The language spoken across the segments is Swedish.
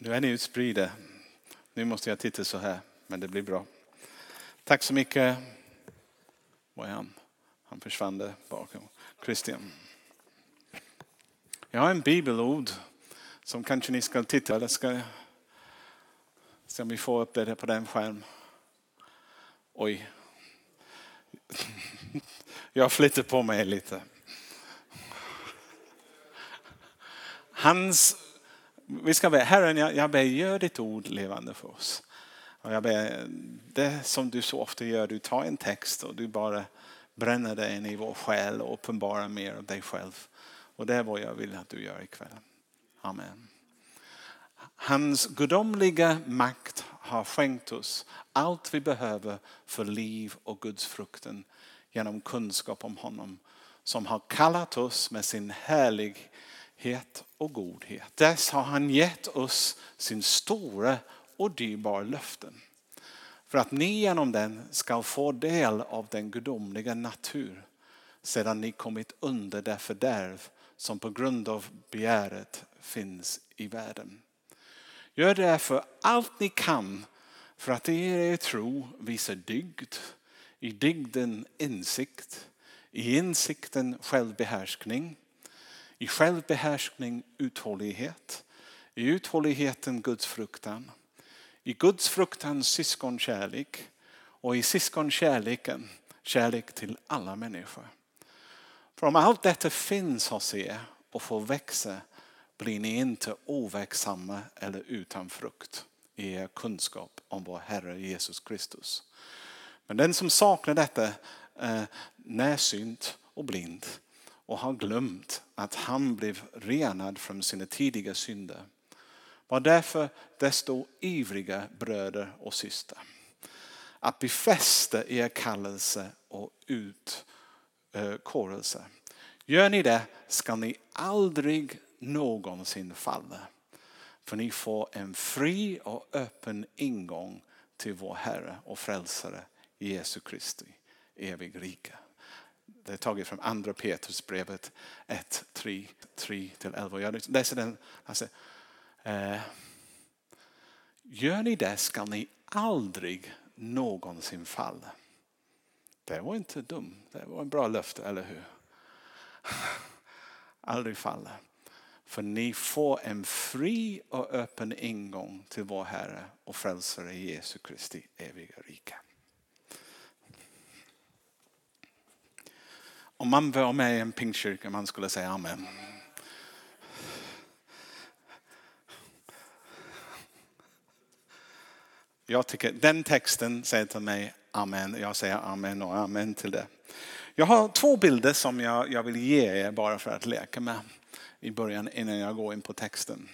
Nu är ni utspridda. Nu måste jag titta så här, men det blir bra. Tack så mycket. Var är han? Han försvann där bakom. Christian. Jag har en bibelord som kanske ni ska titta eller ska se om vi får upp det på den skärmen. Oj. Jag flyttar på mig lite. Hans, vi ska be, Herren jag, jag ber gör ditt ord levande för oss. Och jag ber, det som du så ofta gör, du tar en text och du bara bränner det in i vår själ och uppenbarar mer av dig själv. Och det är vad jag vill att du gör ikväll. Amen. Hans gudomliga makt har skänkt oss allt vi behöver för liv och Guds frukten genom kunskap om honom som har kallat oss med sin härlighet och godhet. Dess har han gett oss sin stora och dyrbara löften. För att ni genom den ska få del av den gudomliga natur sedan ni kommit under det fördärv som på grund av begäret finns i världen. Gör därför allt ni kan för att i er tro visa dygd, i dygden insikt, i insikten självbehärskning, i självbehärskning uthållighet, i uthålligheten Guds fruktan, i Guds fruktan syskonkärlek och i syskonkärleken kärlek till alla människor. För om allt detta finns hos er och får växa blir ni inte overksamma eller utan frukt i er kunskap om vår Herre Jesus Kristus. Men den som saknar detta är närsynt och blind och har glömt att han blev renad från sina tidiga synder. Var därför desto ivriga bröder och systrar att befästa er kallelse och utkårelse. Gör ni det ska ni aldrig någonsin falla. För ni får en fri och öppen ingång till vår Herre och Frälsare Jesu Kristi evig rike. Det är taget från andra Petrusbrevet 1, 3, 3-11. Jag liksom läser den. Alltså, eh, gör ni det ska ni aldrig någonsin falla. Det var inte dumt. Det var en bra löfte, eller hur? Aldrig falla. För ni får en fri och öppen ingång till vår Herre och Frälsare Jesu Kristi eviga rike. Om man var med i en pingstkyrka man skulle säga amen. Jag tycker den texten säger till mig amen. Jag säger amen och amen till det. Jag har två bilder som jag, jag vill ge er bara för att leka med i början innan jag går in på texten.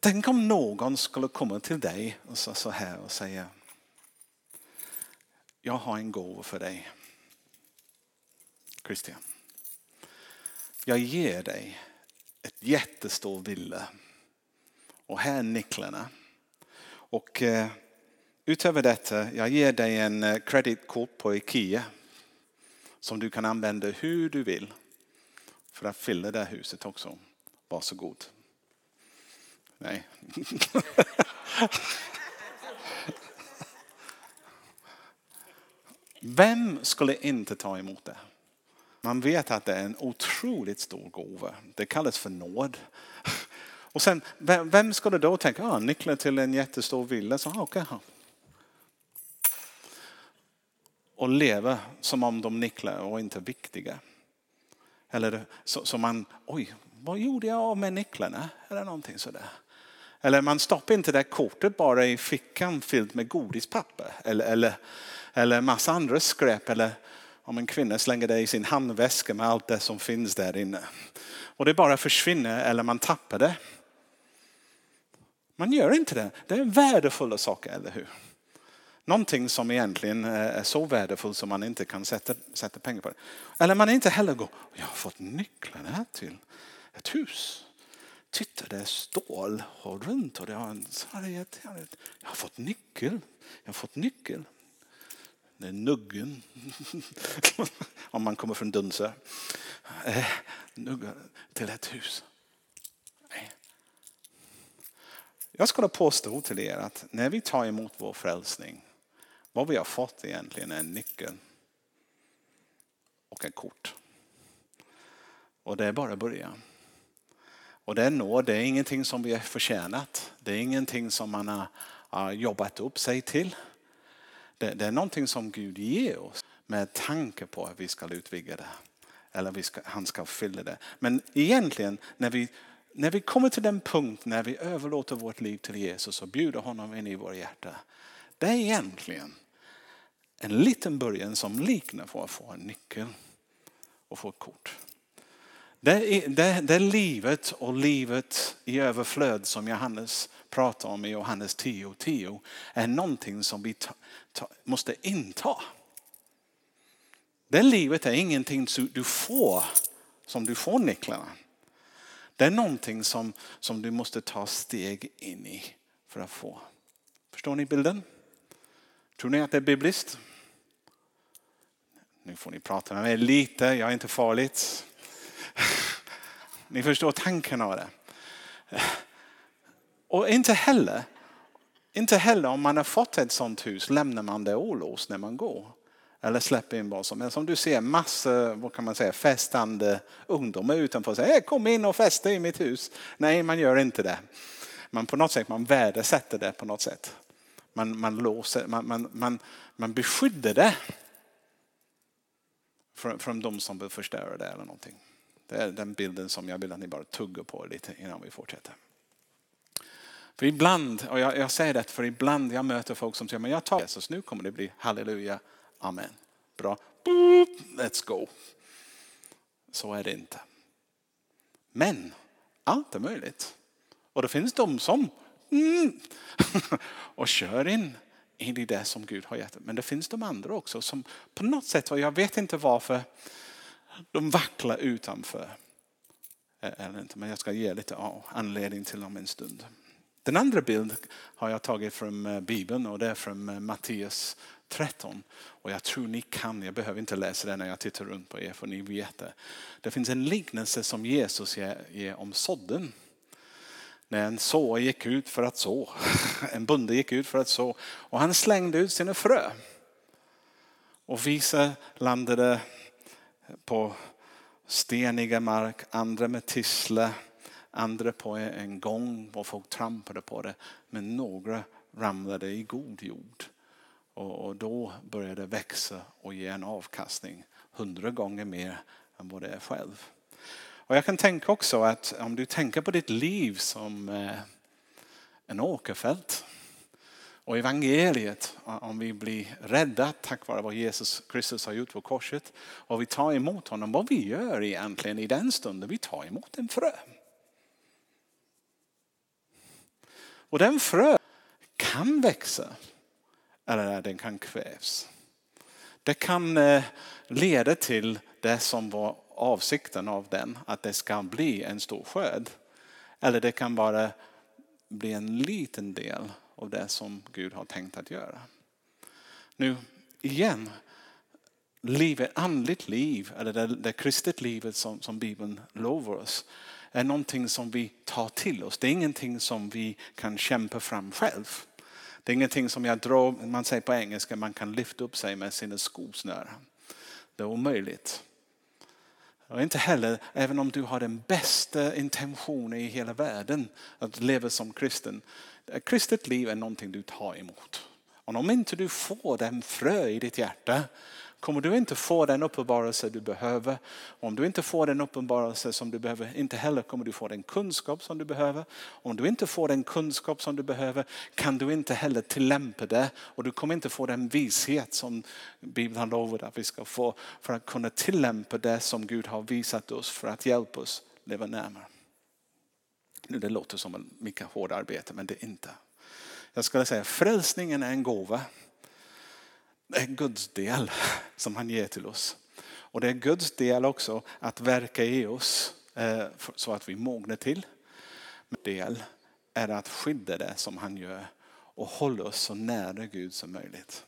Tänk om någon skulle komma till dig och säga så här och säga Jag har en gåva för dig. Christian. Jag ger dig ett jättestor villa. Och här är nycklarna. Och eh, utöver detta, jag ger dig en eh, kreditkort på Ikea. Som du kan använda hur du vill för att fylla det här huset också. Varsågod. Nej. Vem skulle inte ta emot det? Man vet att det är en otroligt stor gåva. Det kallas för nåd. Och sen, vem skulle då tänka, ah, nycklar till en jättestor villa, så ah, okay. Och leva som om de nycklar och inte viktiga. Eller så, så man, oj, vad gjorde jag av med nycklarna? Eller någonting sådär. Eller man stoppar inte det kortet bara i fickan fyllt med godispapper. Eller, eller, eller massa andra skräp. Eller om en kvinna slänger det i sin handväska med allt det som finns där inne. Och det bara försvinner eller man tappar det. Man gör inte det. Det är värdefulla saker, eller hur? Någonting som egentligen är så värdefullt som man inte kan sätta, sätta pengar på det. Eller man inte heller går, jag har fått nycklarna till ett hus. Titta det är stål och runt och det har en, jag har fått nyckel. Jag har fått nyckel. Är nuggen. Om man kommer från Dunse. Eh, nuggen till ett hus. Jag skulle påstå till er att när vi tar emot vår frälsning, vad vi har fått egentligen är en nyckel och ett kort. Och det är bara början. Och det är nåd, det är ingenting som vi har förtjänat. Det är ingenting som man har jobbat upp sig till. Det, det, är någonting som Gud ger oss med tanke på att vi ska utvidga det. Eller vi ska, han ska fylla det. Men egentligen när vi, när vi kommer till den punkt när vi överlåter vårt liv till Jesus och bjuder honom in i vårt hjärta. Det är egentligen en liten början som liknar för att få en nyckel och få ett kort. Det är, det, det är livet och livet i överflöd som Johannes pratar om i Johannes 10 10 är någonting som vi måste inta. Det livet är ingenting du får som du får nycklarna. Det är någonting som, som du måste ta steg in i för att få. Förstår ni bilden? Tror ni att det är bibliskt? Nu får ni prata med mig lite, jag är inte farligt. Ni förstår tanken av det. Och inte heller, inte heller om man har fått ett sånt hus lämnar man det olåst när man går. Eller släpper in vad som helst. Som du ser massor, vad kan man säga, festande ungdomar utanför och säger kom in och festa i mitt hus. Nej, man gör inte det. Man på något sätt man värdesätter det på något sätt. Man, man låser, man, man, man, man beskyddar det från, från de som vill förstöra det eller någonting. Det är den bilden som jag vill att ni bara tuggar på lite innan vi fortsätter. För ibland, och jag, jag säger det för ibland jag möter folk som säger men jag tar Jesus, nu kommer det bli halleluja, amen. Bra, Boop, let's go. Så är det inte. Men allt är möjligt. Och det finns de som mm, och kör in in i det som Gud har gett. Men det finns de andra också som på något sätt, och jag vet inte varför, de vacklar utanför. Eller inte, men jag ska ge lite anledning till om en stund. Den andra bilden har jag tagit från eh, Bibeln och det är från eh, Matteus 13. Och jag tror ni kan, jag behöver inte läsa det när jag tittar runt på er för ni vet det. Det finns en liknelse som Jesus ger, om sådden när en så gick ut för att så. En bonde gick ut för att så och han slängde ut sina frö. Och vissa landade på steniga mark, andra med tissle, andra på en gång och folk trampade på det. Men några ramlade i god jord. Och då började det växa och ge en avkastning hundra gånger mer än vad det är själv. Och jag kan tänka också att om du tänker på ditt liv som eh, en åkerfält och evangeliet, om vi blir rädda tack vare vad Jesus Kristus har gjort på korset och vi tar emot honom, vad vi gör egentligen i den stunden, vi tar emot en frö. Och den frö kan växa eller den kan kvävs. Det kan eh, leda till det som var avsikten av den, att det ska bli en stor skörd. Eller det kan bara bli en liten del av det som Gud har tänkt att göra. Nu igen, livet, andligt liv, eller det, det kristet livet som, som Bibeln lovar oss, är någonting som vi tar till oss. Det är ingenting som vi kan kämpa fram själv. Det är ingenting som jag drar, man säger på engelska, man kan lyfta upp sig med sina skosnören. Det är omöjligt. Och inte heller, även om du har den bästa intentionen i hela världen att leva som kristen. Ett kristet liv är någonting du tar emot. Och om inte du får den frö i ditt hjärta kommer du inte få den uppenbarelse du behöver. Om du inte får den uppenbarelse som du behöver, inte heller kommer du få den kunskap som du behöver. Om du inte får den kunskap som du behöver kan du inte heller tillämpa det och du kommer inte få den vishet som Bibeln lovar lovat att vi ska få för att kunna tillämpa det som Gud har visat oss för att hjälpa oss leva närmare. Nu det låter som en mycket hårt arbete men det är inte. Jag skulle säga frälsningen är en gåva det är Guds del som han ger till oss. Och det är Guds del också att verka i oss eh, så att vi mognar till. Men del är att skydda det som han gör och hålla oss så nära Gud som möjligt.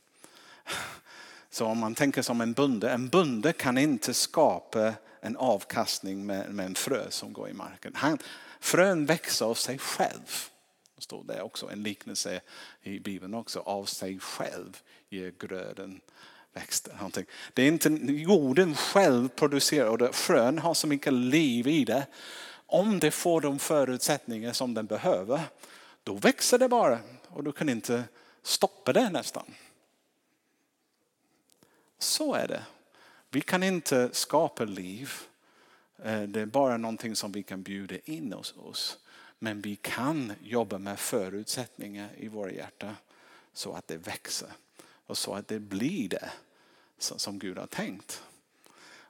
Så om man tänker som en bonde, en bonde kan inte skapa en avkastning med, med en frö som går i marken. Han, frön växer av sig själv. står det också en liknelse i Bibeln också. Av sig själv ger gröden växter. Någonting. Det är inte jorden själv producerar och frön har så mycket liv i det. Om det får de förutsättningar som den behöver, då växer det bara och du kan inte stoppa det nästan. Så är det. Vi kan inte skapa liv. Eh, det är bara någonting som vi kan bjuda in hos oss. Men vi kan jobba med förutsättningar i våra hjärtan så att det växer och så att det blir det som Gud har tänkt.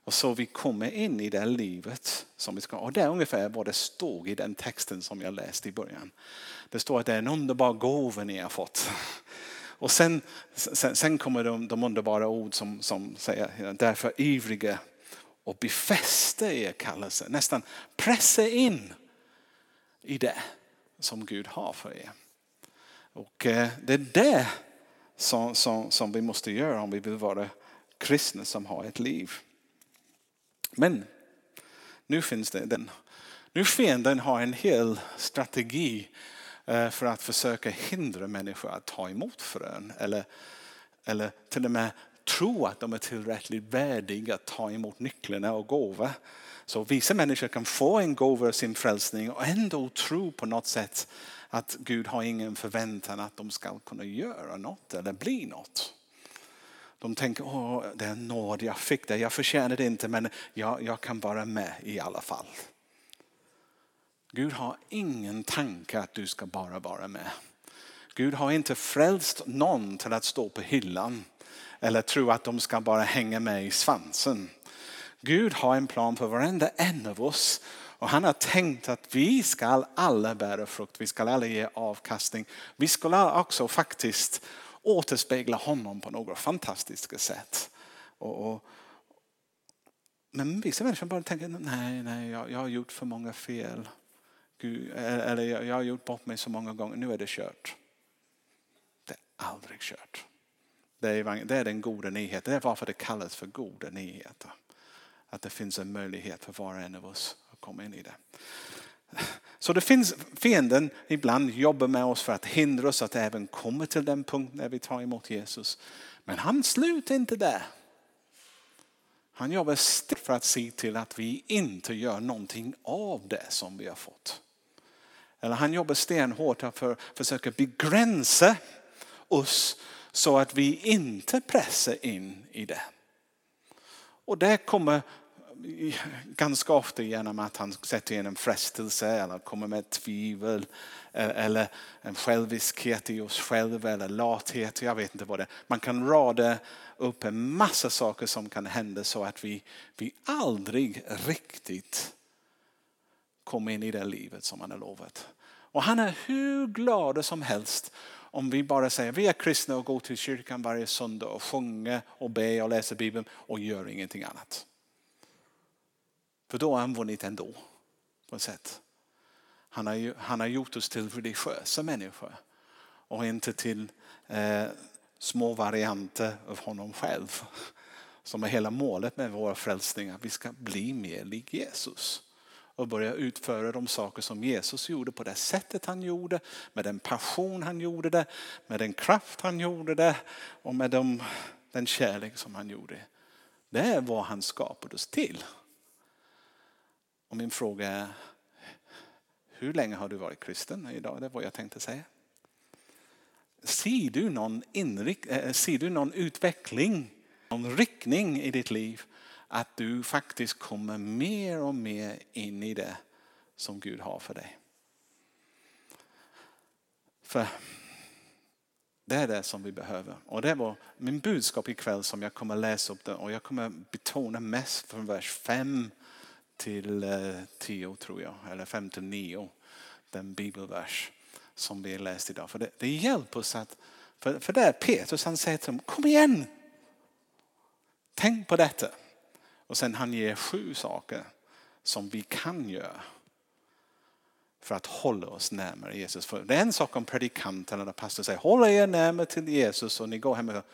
Och så vi kommer in i det livet som vi ska Och det är ungefär vad det stod i den texten som jag läste i början. Det står att det är en underbar gåva ni har fått. Och sen, sen, sen kommer de, de, underbara ord som, som säger därför ivriga och befästa er kallelse. Nästan pressa in i det som Gud har för er. Och eh, det är det som, som, som vi måste göra om vi vill vara kristna som har ett liv. Men nu finns det den. Nu fienden har en hel strategi eh, för att försöka hindra människor att ta emot frön. Eller, eller till och med tro att de är tillräckligt värdiga att ta emot nycklarna och gåvor. Så vissa människor kan få en gåva av sin frälsning och ändå tro på något sätt att Gud har ingen förväntan att de ska kunna göra något eller bli något. De tänker, åh, det är nåd, jag fick det, jag förtjänar det inte men jag, jag kan vara med i alla fall. Gud har ingen tanke att du ska bara vara med. Gud har inte frälst någon till att stå på hyllan eller tro att de ska bara hänga med i svansen. Gud har en plan för varenda en av oss och han har tänkt att vi ska alla bära frukt, vi ska alla ge avkastning. Vi ska också faktiskt återspegla honom på några fantastiska sätt. Och, och, men vissa människor bara tänker, nej, nej, jag, jag har gjort för många fel. Gud, eller jag, jag har gjort bort mig så många gånger, nu är det kört. Det är aldrig kört. Det är, det är den goda nyheten, det är varför det kallas för goda nyheter. Att det finns en möjlighet för var och en av oss komma in i det. Så det finns fienden ibland jobbar med oss för att hindra oss att även komma till den punkt när vi tar emot Jesus. Men han slutar inte där. Han jobbar strikt för att se till att vi inte gör någonting av det som vi har fått. Eller han jobbar stenhårt för att försöka begränsa oss så att vi inte pressar in i det. Och där kommer ganska ofta genom att han sätter in en frestelse eller kommer med tvivel eh, eller en själviskhet i oss själva eller lathet. Jag vet inte vad det är. Man kan rada upp en massa saker som kan hända så att vi, vi aldrig riktigt kommer in i det livet som han har lovat. Och han är hur glad som helst om vi bara säger vi är kristna och går till kyrkan varje söndag och sjunger och ber och läser Bibeln och gör ingenting annat. För då har han vunnit ändå på ett sätt. Han har, han har gjort oss till religiösa människor och inte till eh, små varianter av honom själv. Som är hela målet med våra frälsningar. Vi ska bli mer lik Jesus och börja utföra de saker som Jesus gjorde på det sättet han gjorde, med den passion han gjorde det, med den kraft han gjorde det och med de, den kärlek som han gjorde. Det är vad han skapade oss till. Och min fråga är, hur länge har du varit kristen idag? Det är vad jag tänkte säga. Ser du någon, inrikt, äh, ser du någon utveckling, någon riktning i ditt liv? Att du faktiskt kommer mer och mer in i det som Gud har för dig. För det är det som vi behöver. Och det var min budskap ikväll som jag kommer läsa upp det och jag kommer betona mest från vers 5 till eh, 10 tror jag, eller 5 till 9. Den bibelvers som vi läste läst idag. För det, det hjälper oss att, för, för det är Petrus han säger till dem, kom igen! Tänk på detta. Och sen han ger sju saker som vi kan göra för att hålla oss närmare Jesus. För det är en sak om predikanten eller pastorn säger håll er närmare till Jesus och ni går hem och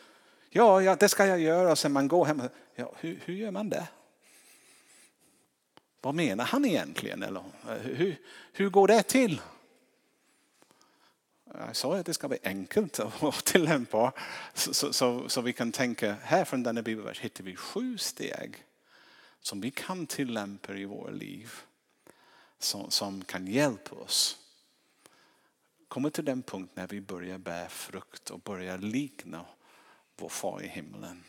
ja, ja det ska jag göra. Och sen man går hem och ja, hur, hur gör man det? Vad menar han egentligen? Eller hur, hur går det till? Jag sa att det ska bli enkelt att tillämpa. Så, så, så, så vi kan tänka, här från denna bibelvers hittar vi sju steg som vi kan tillämpa i våra liv. Som, som kan hjälpa oss. Kommer till den punkt när vi börjar bära frukt och börjar likna vår far i himlen.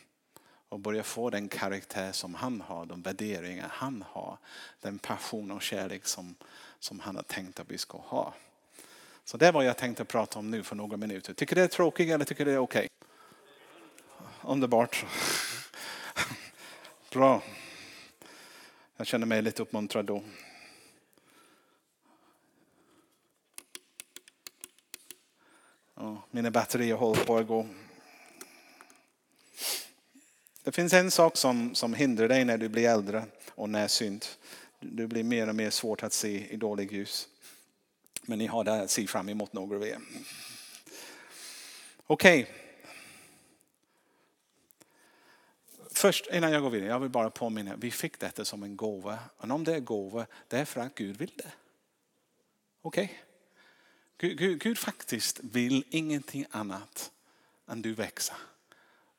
Och börja få den karaktär som han har, de värderingar han har. Den passion och kärlek som, som han har tänkt att vi ska ha. Så det är vad jag tänkte prata om nu för några minuter. Tycker det är tråkigt eller tycker det är okej? Okay? Underbart. Bra. Jag känner mig lite uppmuntrad då. mina batterier håller på att gå. Det finns en sak som, som hindrar dig när du blir äldre och närsynt. Du blir mer och mer svårt att se i dålig ljus. Men ni har det att se fram emot några av er. Okej. Okay. Först innan jag går vidare, jag vill bara påminna. Vi fick detta som en gåva. Och om det är gåva, det är för att Gud vill det. Okej? Okay? Gud, Gud, Gud, faktiskt vill ingenting annat än du växer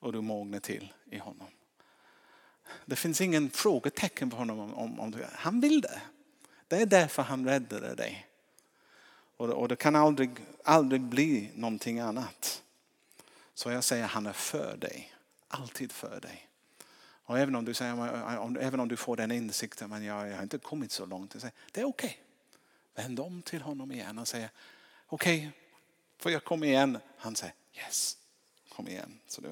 och du mognar till i honom. Det finns ingen frågetecken på honom om, om, om han vill det. Det är därför han räddade dig. Och, och det kan aldrig, aldrig bli någonting annat. Så jag säger han är för dig. Alltid för dig. Och även om du, säger, även om du får den insikten, men jag, jag har inte kommit så långt. Det är okej. Okay. Vänd om till honom igen och säg okej, okay, får jag komma igen? Han säger yes, kom igen. Så det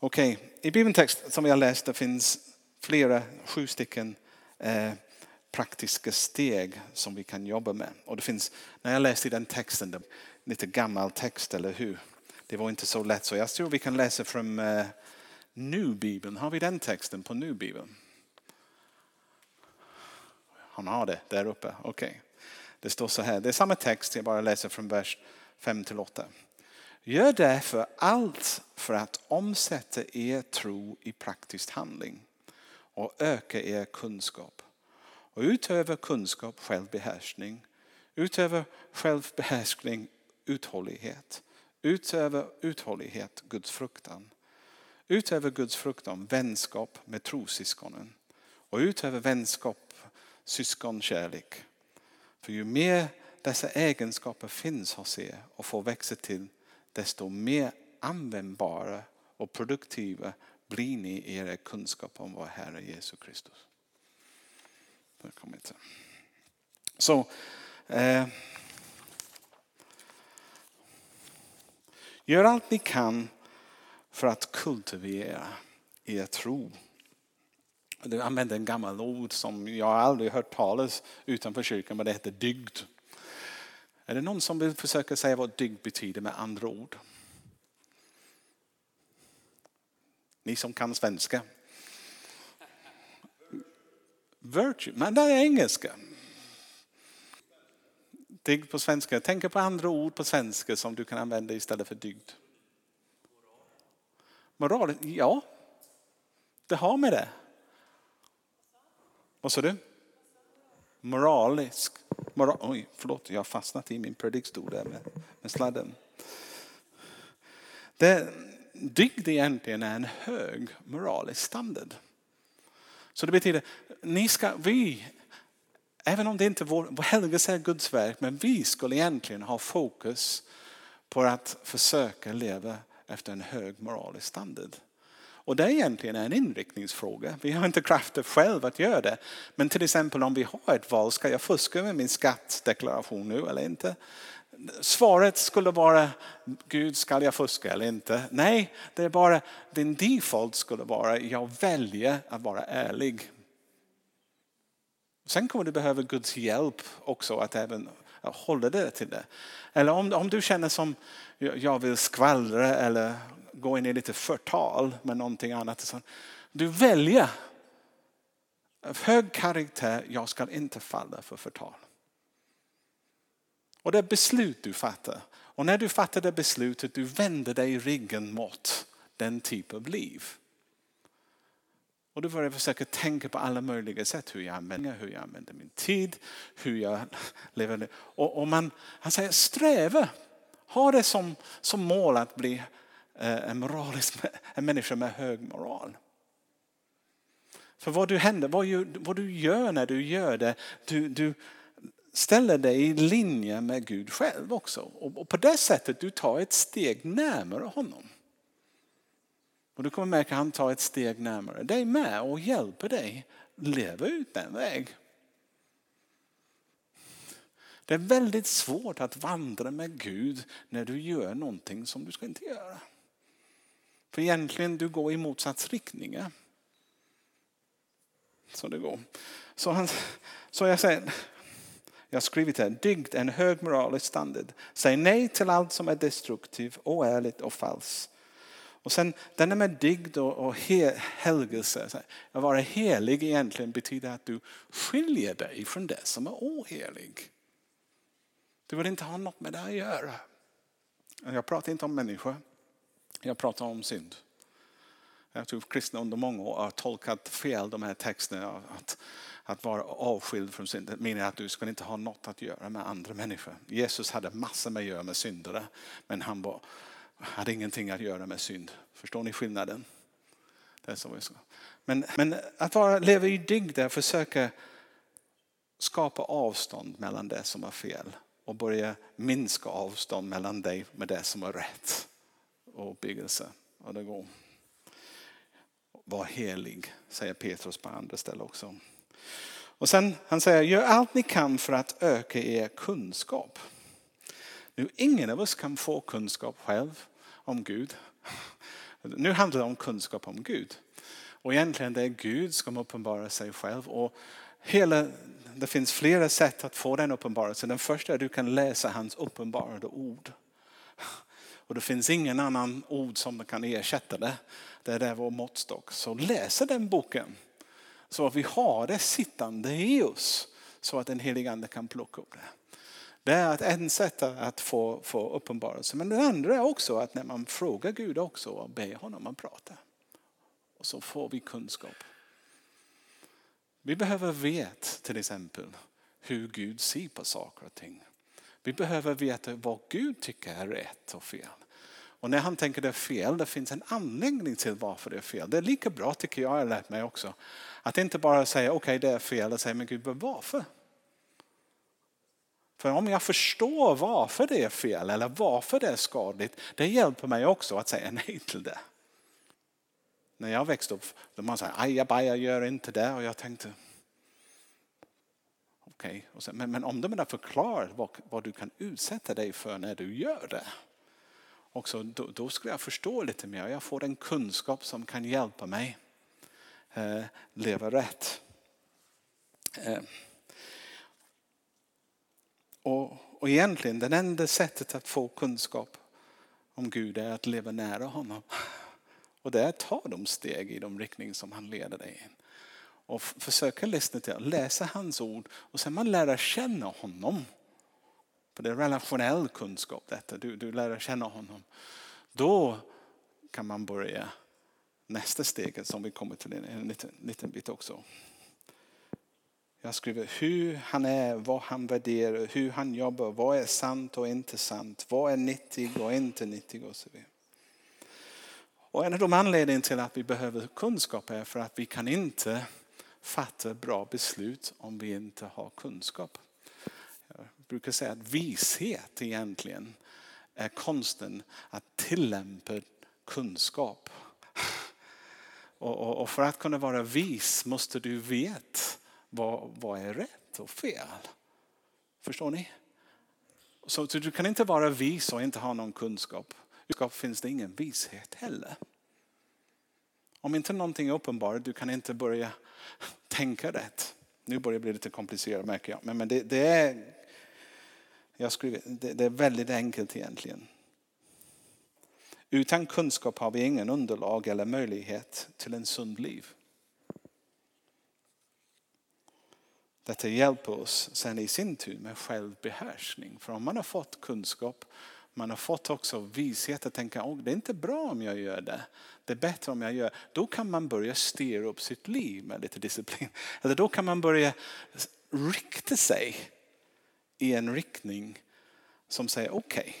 Okej, okay. i bibeltext som jag läste finns flera, sju stycken eh, praktiska steg som vi kan jobba med. Och det finns, när jag läste den texten, det lite gammal text, eller hur? Det var inte så lätt, så jag tror vi kan läsa från eh, Nu-bibeln. Har vi den texten på Nu-bibeln? Han har det där uppe, okej. Okay. Det står så här, det är samma text, jag bara läser från vers 5 till 8. Gör därför allt för att omsätta er tro i praktisk handling och öka er kunskap. Och utöver kunskap självbehärskning, utöver självbehärskning uthållighet, utöver uthållighet Guds fruktan, utöver Guds fruktan vänskap med trosyskonen och utöver vänskap syskonkärlek för ju mer dessa egenskaper finns hos er och får växa till, desto mer användbara och produktiva blir ni i era kunskap om vår Herre Jesus Kristus. Så, eh, gör allt ni kan för att kultivera er tro du använder en gammal ord som jag aldrig hört talas utanför kyrkan, men det heter dygd. Är det någon som vill försöka säga vad dygd betyder med andra ord? Ni som kan svenska. Virtue, men det är engelska. Dygd på svenska. Tänk på andra ord på svenska som du kan använda istället för dygd. Moral, ja. Det har med det. Vad sa du? Moralisk. Moral, oj, förlåt, jag har fastnat i min predikstol där med, med sladden. Det, dygd egentligen är en hög moralisk standard. Så det betyder, ni ska, vi, även om det inte är vår, vår helgelse är Guds verk, men vi skulle egentligen ha fokus på att försöka leva efter en hög moralisk standard. Och det är egentligen en inriktningsfråga. Vi har inte krafter själva att göra det. Men till exempel om vi har ett val, ska jag fuska med min skattdeklaration nu eller inte? Svaret skulle vara, Gud ska jag fuska eller inte? Nej, det är bara, din default skulle vara, jag väljer att vara ärlig. Sen kommer du behöva Guds hjälp också att även hålla det till det. Eller om, om du känner som jag vill skvallra eller gå in i lite förtal med någonting annat. Du väljer av hög karaktär, jag ska inte falla för förtal. Och det är beslut du fattar. Och när du fattar det beslutet, du vänder dig ryggen mot den typen av liv. Och du börjar försöka tänka på alla möjliga sätt hur jag använder, hur jag använder min tid, hur jag lever. Och, och man, han säger sträva, ha det som, som mål att bli Eh, en, moralisk, en människa med hög moral. För vad du händer, vad, gör, vad du gör när du gör det, du, du ställer dig i linje med Gud själv också. Och, och på det sättet du tar ett steg närmare honom. Och du kommer märka att han tar ett steg närmare dig med och hjälper dig leva ut den väg. Det är väldigt svårt att vandra med Gud när du gör någonting som du ska inte göra. För egentligen du går i motsatt riktning. Så det går. Så, han, så jag säger, jag har skrivit här, dygd en hög moralisk standard. Säg nej till allt som är destruktivt, oärligt och falskt. Och sen den där med dygd och, och helgelse. Att vara helig egentligen betyder att du skiljer dig från det som är ohelig. Du vill inte ha något med det att göra. Jag pratar inte om människor. Jag pratar om synd. Jag tror kristna under många år har tolkat fel de här texterna. Att, att vara avskild från synd menar att du ska inte ha något att göra med andra människor. Jesus hade massor med att göra med syndare. Men han var, hade ingenting att göra med synd. Förstår ni skillnaden? Det är så vi ska. Men, men att vara, leva i dygd är att försöka skapa avstånd mellan det som är fel och börja minska avstånd mellan dig med det som är rätt och uppbyggelse. Och det går. Var helig, säger Petrus på andra ställen också. Och sen han säger, gör allt ni kan för att öka er kunskap. Nu, ingen av oss kan få kunskap själv om Gud. Nu handlar det om kunskap om Gud. Och egentligen det är Gud som uppenbarar sig själv. Och hela, det finns flera sätt att få den uppenbarelsen. Den första är att du kan läsa hans uppenbarade ord. Och det finns ingen annan ord som kan ersätta det. Det är vår måttstock. Så läs den boken. Så att vi har det sittande i oss. Så att den helige ande kan plocka upp det. Det är ett sätt att få, få uppenbarelse. Men det andra är också att när man frågar Gud också och ber honom att prata. Och så får vi kunskap. Vi behöver veta till exempel hur Gud ser på saker och ting. Vi behöver veta vad Gud tycker är rätt och fel. Och när han tänker det är fel, det finns en anledning till varför det är fel. Det är lika bra tycker jag, jag har lärt mig också. Att inte bara säga okej okay, det är fel och säga men Gud varför? För om jag förstår varför det är fel eller varför det är skadligt, det hjälper mig också att säga nej till det. När jag växte upp, då man säger ajabaja gör inte det och jag tänkte okej, Sen, men, men om de förklarar vad, vad du kan utsätta dig för när du gör det också, då, då skulle jag förstå lite mer. Jag får en kunskap som kan hjälpa mig eh, leva rätt. Eh. Och, och egentligen, det enda sättet att få kunskap om Gud är att leva nära honom. Och det är att ta de steg i de riktning som han leder dig in. Och försöka lyssna till, läsa hans ord och sen man lära känna honom. För det är relationell kunskap detta, du, du lär känna honom. Då kan man börja nästa steget som vi kommer till en liten, liten bit också. Jag skriver hur han är, vad han värderar, hur han jobbar, vad är sant och inte sant, vad är nyttig och inte nyttig och så vidare. Och en av de anledningarna till att vi behöver kunskap är för att vi kan inte fatta bra beslut om vi inte har kunskap. Jag brukar säga att vishet egentligen är konsten att tillämpa kunskap. Och, för att kunna vara vis måste du veta vad, vad är rätt och fel. Förstår ni? Så du kan inte vara vis och inte ha någon kunskap. Kunskap finns det ingen vishet heller. Om inte någonting är uppenbart, du kan inte börja tänka rätt. Nu börjar det bli lite komplicerat märker jag. Men, men det, det, är, jag skriver, det, det är väldigt enkelt egentligen. Utan kunskap har vi ingen underlag eller möjlighet till en sund liv. Detta hjälper oss sen i sin tur med självbehärskning. För om man har fått kunskap, man har fått också vishet att tänka att det är inte bra om jag gör det. Det är bättre om jag gör Då kan man börja styra upp sitt liv med lite disciplin. Eller då kan man börja rikta sig i en riktning som säger okej. Okay.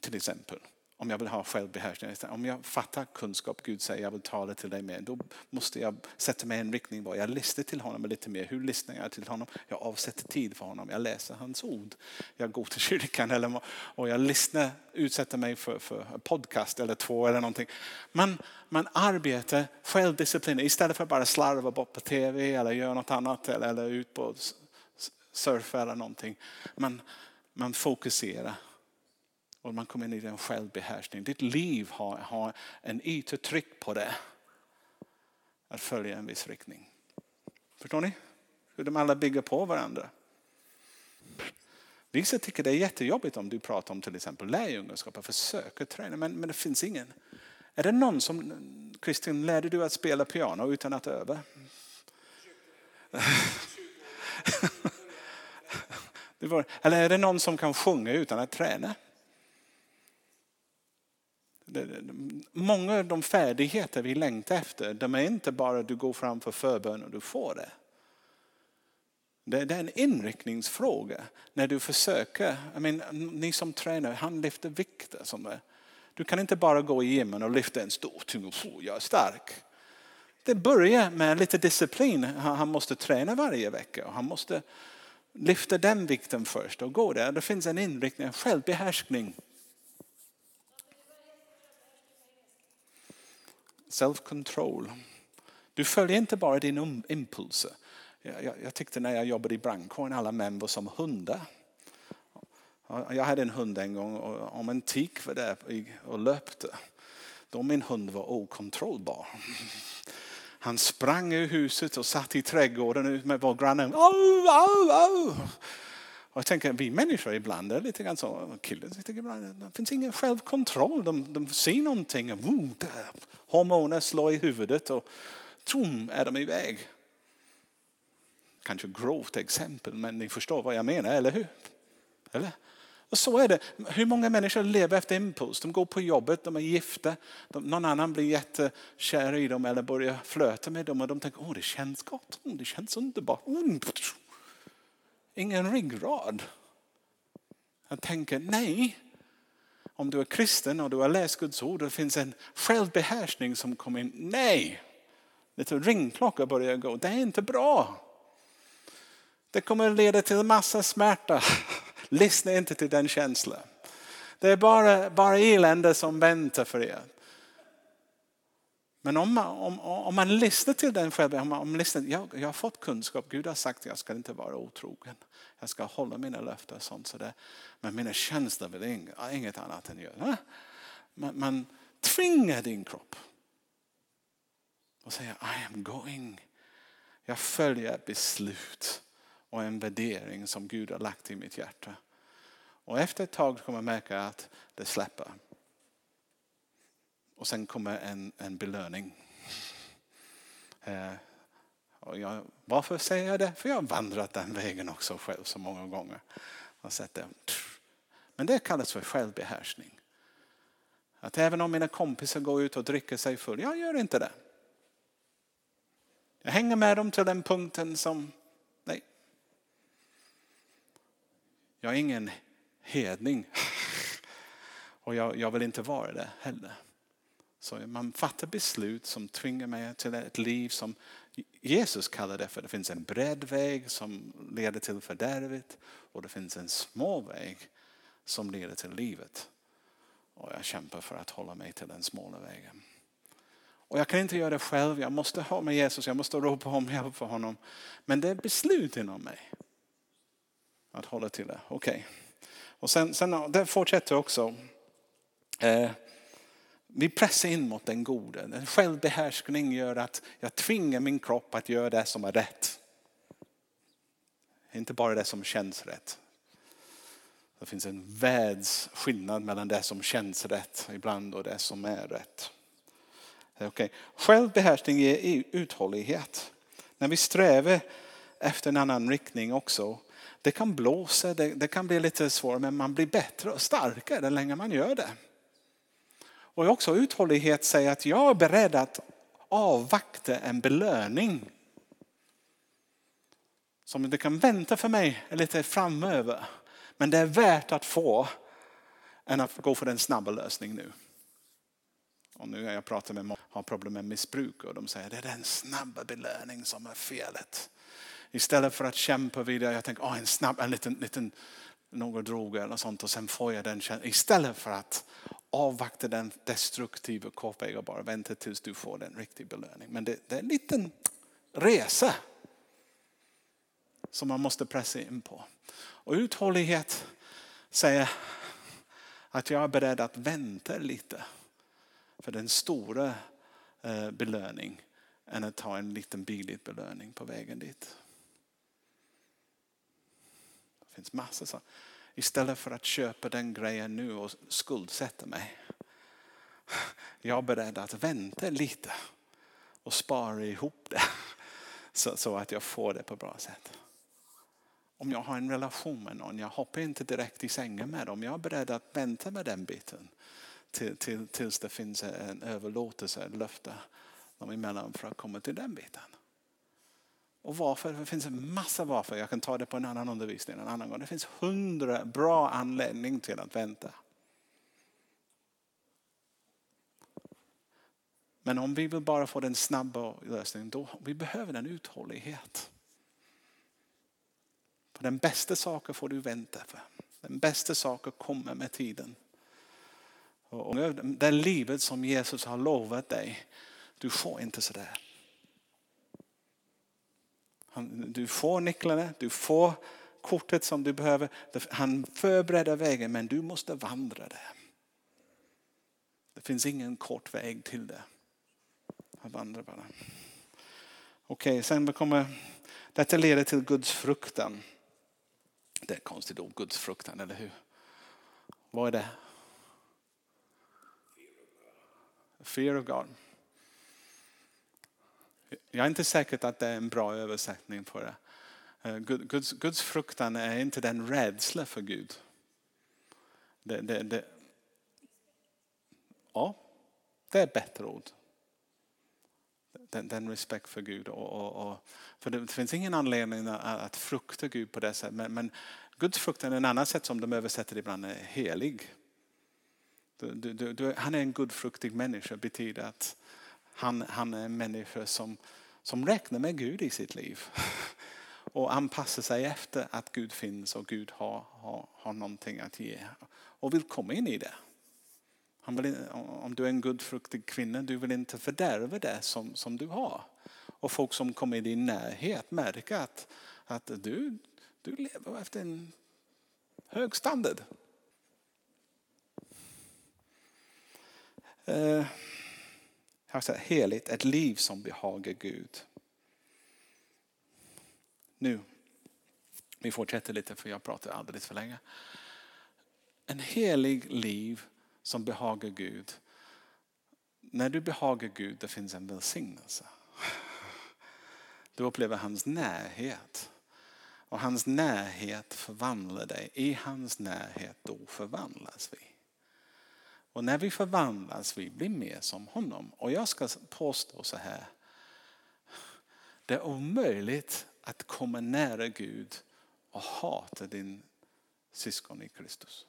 Till exempel om jag vill ha självbehärskning, om jag fattar kunskap, Gud säger jag vill tala till dig mer, då måste jag sätta mig i en riktning var jag lyssnar till honom lite mer. Hur lyssnar jag till honom? Jag avsätter tid för honom, jag läser hans ord. Jag går till kyrkan eller, och jag lyssnar, utsätter mig för, för en podcast eller två eller någonting. Man, man arbetar självdisciplin istället för att bara slarva bort på tv eller göra något annat eller, eller ut på surfa eller någonting. Man, man fokuserar och man kommer in i en självbehärskning. Ditt liv har, har en yttryck på det. Att följa en viss riktning. Förstår ni? Hur de alla bygger på varandra. Vissa tycker det är jättejobbigt om du pratar om till exempel lärjungaskap och försöker träna men, men det finns ingen. Är det någon som, Kristin, lärde du att spela piano utan att öva? Eller är det någon som kan sjunga utan att träna? Många av de färdigheter vi längtar efter, de är inte bara att du går fram för förbön och du får det. Det är en inriktningsfråga när du försöker. I mean, ni som tränar, han lyfter vikter. Som är. Du kan inte bara gå i gymmen och lyfta en stor tung och jag är stark. Det börjar med lite disciplin. Han måste träna varje vecka och han måste lyfta den vikten först och gå där. Det finns en inriktning, en självbehärskning. Self-control. Du följer inte bara dina impulser. Jag, jag, jag tyckte när jag jobbade i brandkåren, alla män var som hundar. Jag hade en hund en gång och om en tik var där och löpte, då min hund var okontrollbar. Han sprang ur huset och satt i trädgården med vår granne. Au, au, au. Och jag tänker, vi människor ibland är lite grann så, killen ibland, det finns ingen självkontroll. De, de ser någonting, woo, hormoner slår i huvudet och tom är de iväg. Kanske grovt exempel, men ni förstår vad jag menar, eller hur? Eller? Och så är det. Hur många människor lever efter impuls? De går på jobbet, de är gifta, de, någon annan blir jättekär i dem eller börjar flöta med dem och de tänker, åh det känns gott, oh, det känns underbart. Oh, ingen ryggrad. Jag tänker nej. Om du är kristen och du har läst Guds ord och det finns en självbehärskning som kommer in. Nej, lite ringklocka börjar gå. Det är inte bra. Det kommer att leda till massa smärta. Lyssna inte till den känslan. Det är bara, bara elände som väntar för er. Men om man, om, om man lyssnar till den själv, om man, om lyssnar, jag, jag har fått kunskap, Gud har sagt att jag ska inte vara otrogen. Jag ska hålla mina löften och sånt. Så det, men mina känslor vill inget, inget annat än göra. Man, man tvingar din kropp. Och säger I am going. Jag följer ett beslut och en värdering som Gud har lagt i mitt hjärta. Och efter ett tag kommer man märka att det släpper. Och sen kommer en, en belöning. Eh, och jag, varför säger jag det? För jag har vandrat den vägen också själv så många gånger. Och sett det. Men det kallas för självbehärskning. Att även om mina kompisar går ut och dricker sig full, jag gör inte det. Jag hänger med dem till den punkten som, nej. Jag är ingen hedning. Och jag, jag vill inte vara det heller. Så man fattar beslut som tvingar mig till ett liv som Jesus kallar det för. Det finns en bred väg som leder till fördärvet och det finns en små väg som leder till livet. Och jag kämpar för att hålla mig till den smala vägen. Och jag kan inte göra det själv, jag måste ha med Jesus, jag måste ropa om hjälp för honom. Men det är beslut inom mig. Att hålla till det, okej. Okay. Och sen, sen det fortsätter också. Eh, vi pressar in mot den gode. En självbehärskning gör att jag tvingar min kropp att göra det som är rätt. Inte bara det som känns rätt. Det finns en världsskillnad mellan det som känns rätt ibland och det som är rätt. Okay. Självbehärskning ger uthållighet. När vi strävar efter en annan riktning också. Det kan blåsa, det, det kan bli lite svårare men man blir bättre och starkare längre man gör det. Och också uthållighet säger att jag är beredd att avvakta en belöning. Som inte kan vänta för mig lite framöver. Men det är värt att få än att gå för en snabb lösning nu. Och nu har jag pratat med många som har problem med missbruk och de säger att det är den snabba belöningen som är felet. Istället för att kämpa vidare, jag tänker oh, en snabb, en liten, liten några droger eller sånt och sen får jag den känslan. Istället för att avvakta den destruktiva kortvägen och bara vänta tills du får den riktiga belöningen. Men det, det är en liten resa som man måste pressa in på. Och uthållighet säger att jag är beredd att vänta lite för den stora eh, belöning än att ta en liten billig belöning på vägen dit. Det finns massor så. Istället för att köpa den grejen nu och skuldsätta mig. Jag är beredd att vänta lite och spara ihop det så, så att jag får det på bra sätt. Om jag har en relation med någon, jag hoppar inte direkt i sängen med dem. Jag är beredd att vänta med den biten till, till, tills det finns en överlåtelse, ett löfte dem emellan för att komma till den biten. Och varför? Det finns en massa varför. Jag kan ta det på en annan undervisning en annan gång. Det finns hundra bra anledningar till att vänta. Men om vi vill bara få den snabba lösningen, då vi behöver en uthållighet. För den bästa saken får du vänta för. Den bästa saken kommer med tiden. Och det livet som Jesus har lovat dig, du får inte sådär. Du får nycklarna, du får kortet som du behöver. Han förbereder vägen men du måste vandra det. Det finns ingen kort väg till det. Han vandrar bara. Okej, okay, sen kommer detta leder till Guds fruktan. Det är konstigt ord, Guds fruktan, eller hur? Vad är det? Fear of God. Jag är inte säker att det är en bra översättning på det. Eh, Guds, Guds fruktan är inte den rädsla för Gud. Det, det, det, ja, det är ett bättre ord. Den, den respekt för Gud. Och, och, och, för det finns ingen anledning att, att frukta Gud på det sättet. Men, men Guds fruktan är en annan sätt som de översätter det ibland är helig. Du, du, du, han är en gudfruktig människa betyder att han, han är en människa som, som räknar med Gud i sitt liv. Och anpassar sig efter att Gud finns och Gud har, har, har någonting att ge. Och vill komma in i det. Han vill, om du är en gudfruktig kvinna, du vill inte fördärva det som, som du har. Och folk som kommer i din närhet märker att, att du, du lever efter en hög standard. Eh, jag säger, heligt, ett liv som behagar Gud. Nu, vi fortsätter lite för jag pratar alldeles för länge. En helig liv som behagar Gud. När du behagar Gud det finns en välsignelse. Du upplever hans närhet. Och hans närhet förvandlar dig. I hans närhet då förvandlas vi. Och när vi förvandlas vi blir mer som honom. Och jag ska påstå så här. Det är omöjligt att komma nära Gud och hata din syskon i Kristus.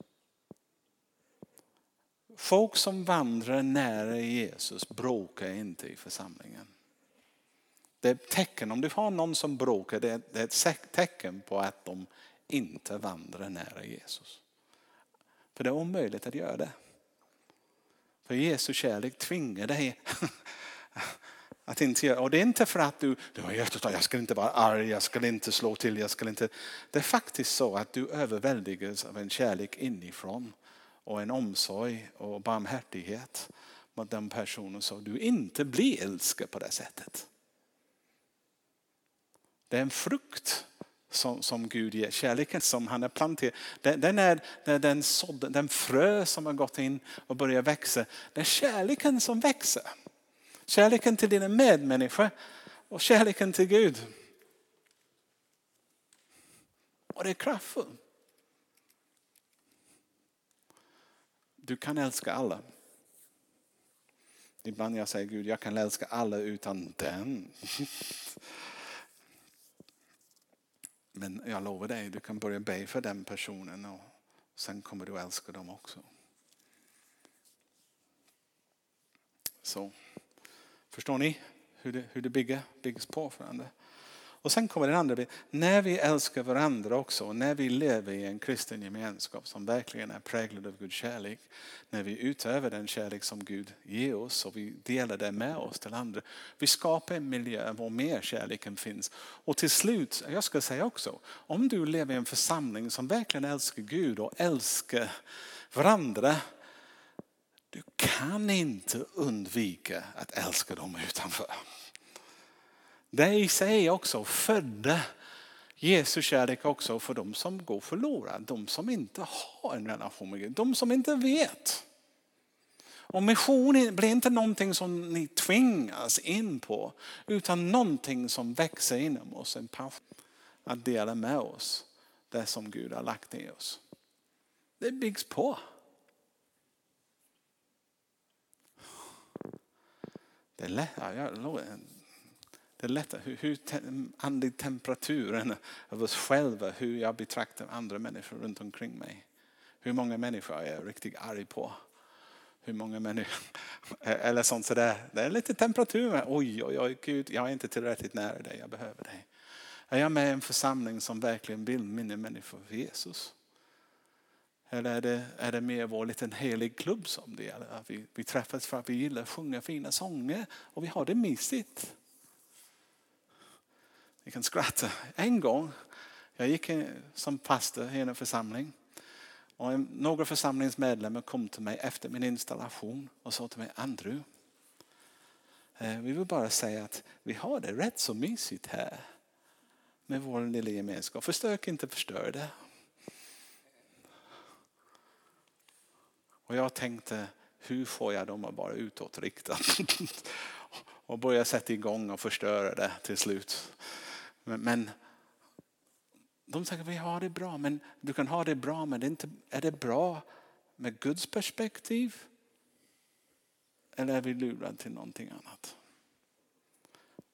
Folk som vandrar nära Jesus bråkar inte i församlingen. Det är ett tecken, om du har någon som bråkar, det är ett tecken på att de inte vandrar nära Jesus. För det är omöjligt att göra det. För Jesu kärlek tvingar dig att inte göra. Och det är inte för att du, du har hjärtat, jag ska inte vara arg, jag ska inte slå till, jag ska inte. Det är faktiskt så att du överväldigas av en kärlek inifrån och en omsorg och barmhärtighet mot den personen så du inte blir älskad på det sättet. Det är en frukt som, som Gud ger. Kärleken som han har planterat. Den är den, sådd, den frö som har gått in och börjat växa. Det är kärleken som växer. Kärleken till dina medmänniskor och kärleken till Gud. och det är kraftfullt. Du kan älska alla. Ibland jag säger Gud, jag kan älska alla utan den. Men jag lovar dig, du kan börja be för den personen och sen kommer du älska dem också. Så, förstår ni hur det, hur det bygger, byggs på för varandra? Och sen kommer den andra biten. När vi älskar varandra också, när vi lever i en kristen gemenskap som verkligen är präglad av Guds kärlek. När vi utövar den kärlek som Gud ger oss och vi delar det med oss till andra. Vi skapar en miljö där mer kärleken finns. Och till slut, jag ska säga också, om du lever i en församling som verkligen älskar Gud och älskar varandra. Du kan inte undvika att älska dem utanför. Det i sig också födde Jesu kärlek också för de som går förlorade. De som inte har en relation med Gud. De som inte vet. Och mission blir inte någonting som ni tvingas in på. Utan någonting som växer inom oss. En passion att dela med oss det som Gud har lagt i oss. Det byggs på. Det är lätt. Det är lättare. Hur, hur andlig temperaturen av oss själva, hur jag betraktar andra människor runt omkring mig. Hur många människor är jag riktigt arg på? Hur många människor, eller sånt sådär. Det är lite temperatur. Oj, oj, oj, Gud, jag är inte tillräckligt nära dig, jag behöver dig. Är jag med i en församling som verkligen vill minna människor för Jesus? Eller är det, är det mer vår liten helig klubb som det gäller? Vi, vi träffas för att vi gillar att sjunga fina sånger och vi har det mysigt. Ni kan skratta. En gång, jag gick som pastor i en församling. Och några församlingsmedlemmar kom till mig efter min installation och sa till mig, Andrew, eh, vi vill bara säga att vi har det rätt så mysigt här med vår lilla gemenskap. Försök inte förstöra det. Och jag tänkte, hur får jag dem att vara utåtriktade? och börja sätta igång och förstöra det till slut. Men, de säger vi har det bra, men du kan ha det bra, men det är, inte, är det bra med Guds perspektiv? Eller är vi lurade till någonting annat?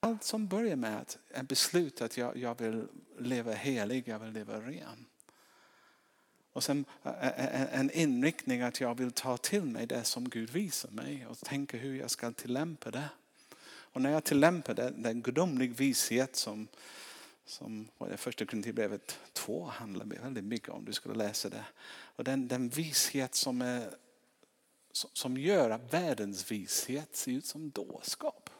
Allt som börjar med att ett beslut att jag, jag vill leva helig, jag vill leva ren. Och sen en inriktning att jag vill ta till mig det som Gud visar mig och tänka hur jag ska tillämpa det. Och när jag tillämpar den, den gudomlig vishet som, som första Korinthierbrevet 2 handlar väldigt mycket om. Du skulle läsa det. Och den, den vishet som, är, som gör att världens vishet ser ut som dårskap.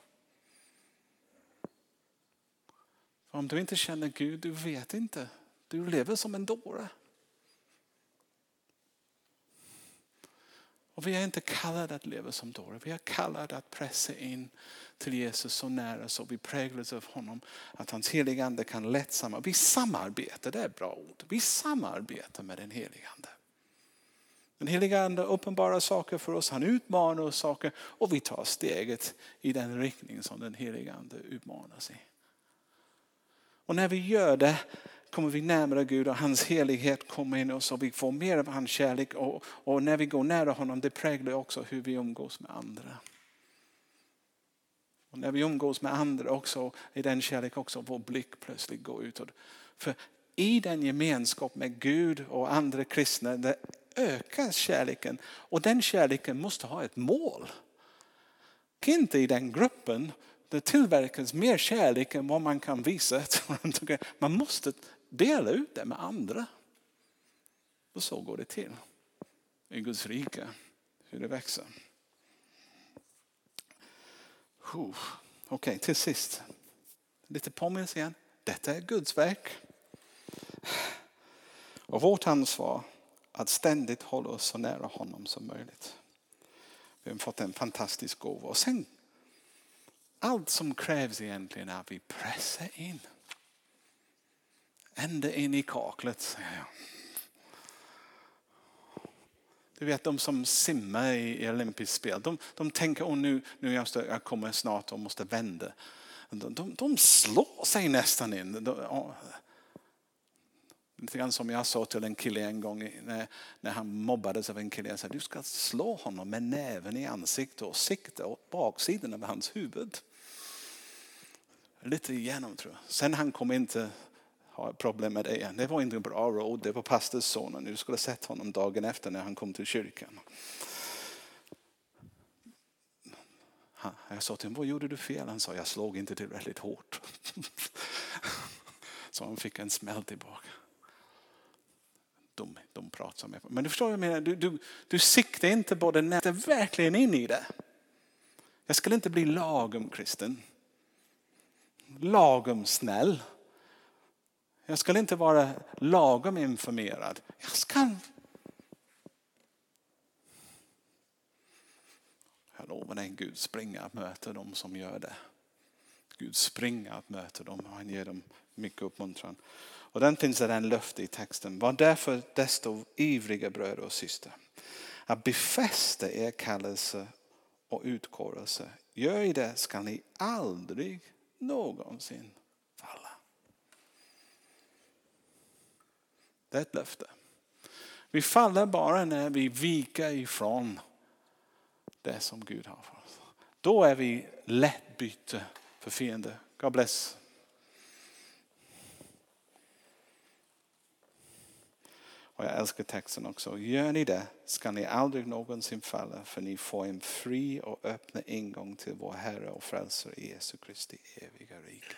Om du inte känner Gud, du vet inte. Du lever som en dåre. Och vi är inte kallade att leva som dårar. Vi är kallade att pressa in till Jesus så nära så vi präglas av honom. Att hans heliga ande kan lätt samarbeta. Vi samarbetar, det är ett bra ord. Vi samarbetar med den heliga ande. Den heliga ande uppenbarar saker för oss, han utmanar oss saker och vi tar steget i den riktning som den heliga ande utmanas i. Och när vi gör det kommer vi närmare Gud och hans helighet kommer in oss och vi får mer av hans kärlek. Och, och när vi går nära honom det präglar också hur vi umgås med andra. Och när vi umgås med andra också, i den kärlek också vår blick plötsligt går utåt. För i den gemenskap med Gud och andra kristna, där ökar kärleken. Och den kärleken måste ha ett mål. Inte i den gruppen det tillverkas mer kärlek än vad man kan visa. Man måste dela ut det med andra. Och så går det till i Guds rike, hur det växer. Okej, okay, till sist. Lite påminnelse igen. Detta är Guds verk. Och vårt ansvar att ständigt hålla oss så nära honom som möjligt. Vi har fått en fantastisk gåva. Och sen, allt som krävs egentligen är att vi pressar in. Ända in i kaklet, säger jag. Du vet de som simmar i olympiskt spel, de, de tänker oh, nu, nu jag, jag kommer snart och måste vända. De, de, de slår sig nästan in. De, Lite grann som jag sa till en kille en gång när, när han mobbades av en kille. Jag sa du ska slå honom med näven i ansiktet och sikta åt baksidan av hans huvud. Lite igenom tror jag. Sen han kom inte ha problem med det igen. Det var inte en bra råd. Det var pastorssonen. Du skulle ha sett honom dagen efter när han kom till kyrkan. Jag sa till honom, vad gjorde du fel? Han sa, jag slog inte tillräckligt hårt. Så han fick en smäll tillbaka. De, de pratar med Men du förstår vad jag menar? Du, du, du siktar inte på det nätet verkligen in i det. Jag skulle inte bli lagom kristen. Lagom snäll. Jag ska inte vara lagom informerad. Jag ska Jag lovar dig, Gud springer att möta dem som gör det. Gud springer att möta dem och han ger dem mycket uppmuntran. Och den finns det en löfte i texten. Var därför desto ivriga bröder och systrar. Att befästa er kallelse och utkårelse. Gör i det ska ni aldrig någonsin falla. Det är ett löfte. Vi faller bara när vi viker ifrån det som Gud har för oss. Då är vi lätt byte för fiende. God bless. Och jag älskar texten också. Gör ni det ska ni aldrig någonsin falla för ni får en fri och öppen ingång till vår Herre och Frälsare Jesu Kristi eviga rike.